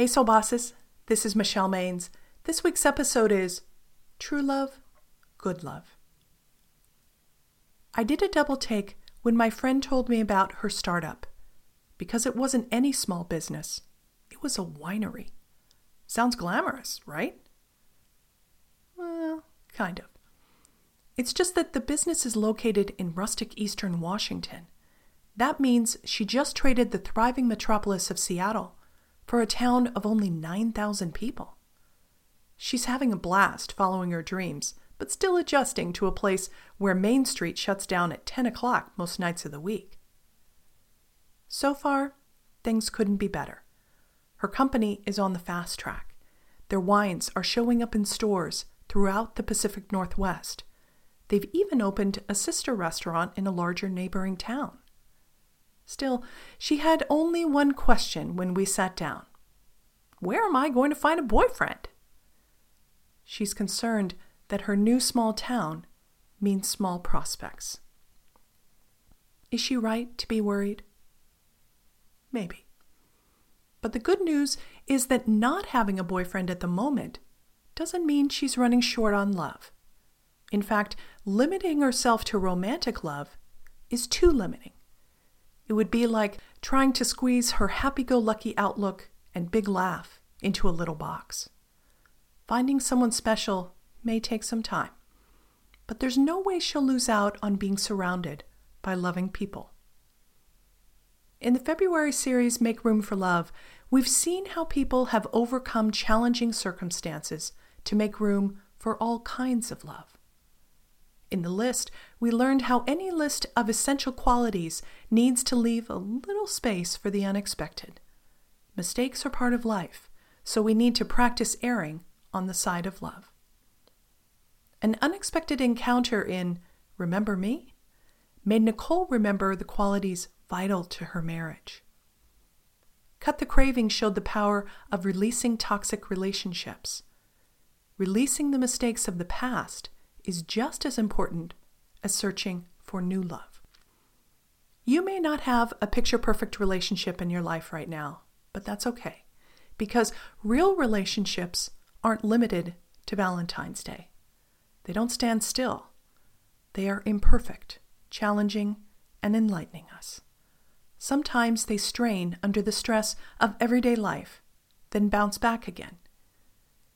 Hey, Soul Bosses. This is Michelle Maines. This week's episode is True Love, Good Love. I did a double take when my friend told me about her startup because it wasn't any small business, it was a winery. Sounds glamorous, right? Well, kind of. It's just that the business is located in rustic eastern Washington. That means she just traded the thriving metropolis of Seattle for a town of only 9,000 people. She's having a blast following her dreams, but still adjusting to a place where Main Street shuts down at 10 o'clock most nights of the week. So far, things couldn't be better. Her company is on the fast track. Their wines are showing up in stores throughout the Pacific Northwest They've even opened a sister restaurant in a larger neighboring town. Still, she had only one question when we sat down Where am I going to find a boyfriend? She's concerned that her new small town means small prospects. Is she right to be worried? Maybe. But the good news is that not having a boyfriend at the moment doesn't mean she's running short on love. In fact, limiting herself to romantic love is too limiting. It would be like trying to squeeze her happy go lucky outlook and big laugh into a little box. Finding someone special may take some time, but there's no way she'll lose out on being surrounded by loving people. In the February series Make Room for Love, we've seen how people have overcome challenging circumstances to make room for all kinds of love. In the list, we learned how any list of essential qualities needs to leave a little space for the unexpected. Mistakes are part of life, so we need to practice erring on the side of love. An unexpected encounter in Remember Me made Nicole remember the qualities vital to her marriage. Cut the Craving showed the power of releasing toxic relationships. Releasing the mistakes of the past is just as important as searching for new love. You may not have a picture perfect relationship in your life right now, but that's okay because real relationships aren't limited to Valentine's Day. They don't stand still, they are imperfect, challenging, and enlightening us. Sometimes they strain under the stress of everyday life, then bounce back again.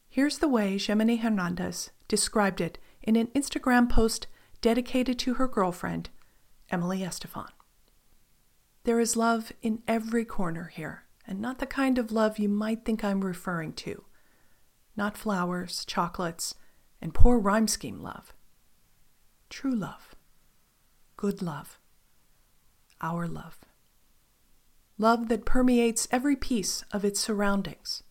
Here's the way Gemeny Hernandez described it in an Instagram post dedicated to her girlfriend, Emily Estefan. There is love in every corner here, and not the kind of love you might think I'm referring to. Not flowers, chocolates, and poor rhyme scheme love. True love. Good love. Our love. Love that permeates every piece of its surroundings.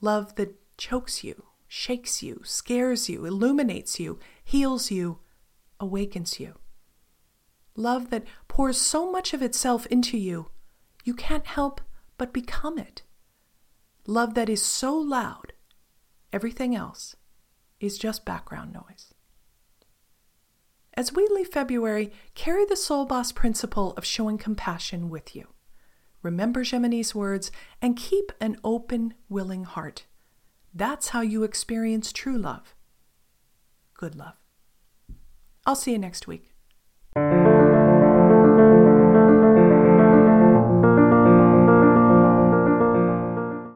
Love that chokes you shakes you, scares you, illuminates you, heals you, awakens you. Love that pours so much of itself into you, you can't help but become it. Love that is so loud, everything else is just background noise. As we leave February, carry the Soul Boss principle of showing compassion with you. Remember Gemeny's words and keep an open, willing heart. That's how you experience true love. Good love. I'll see you next week.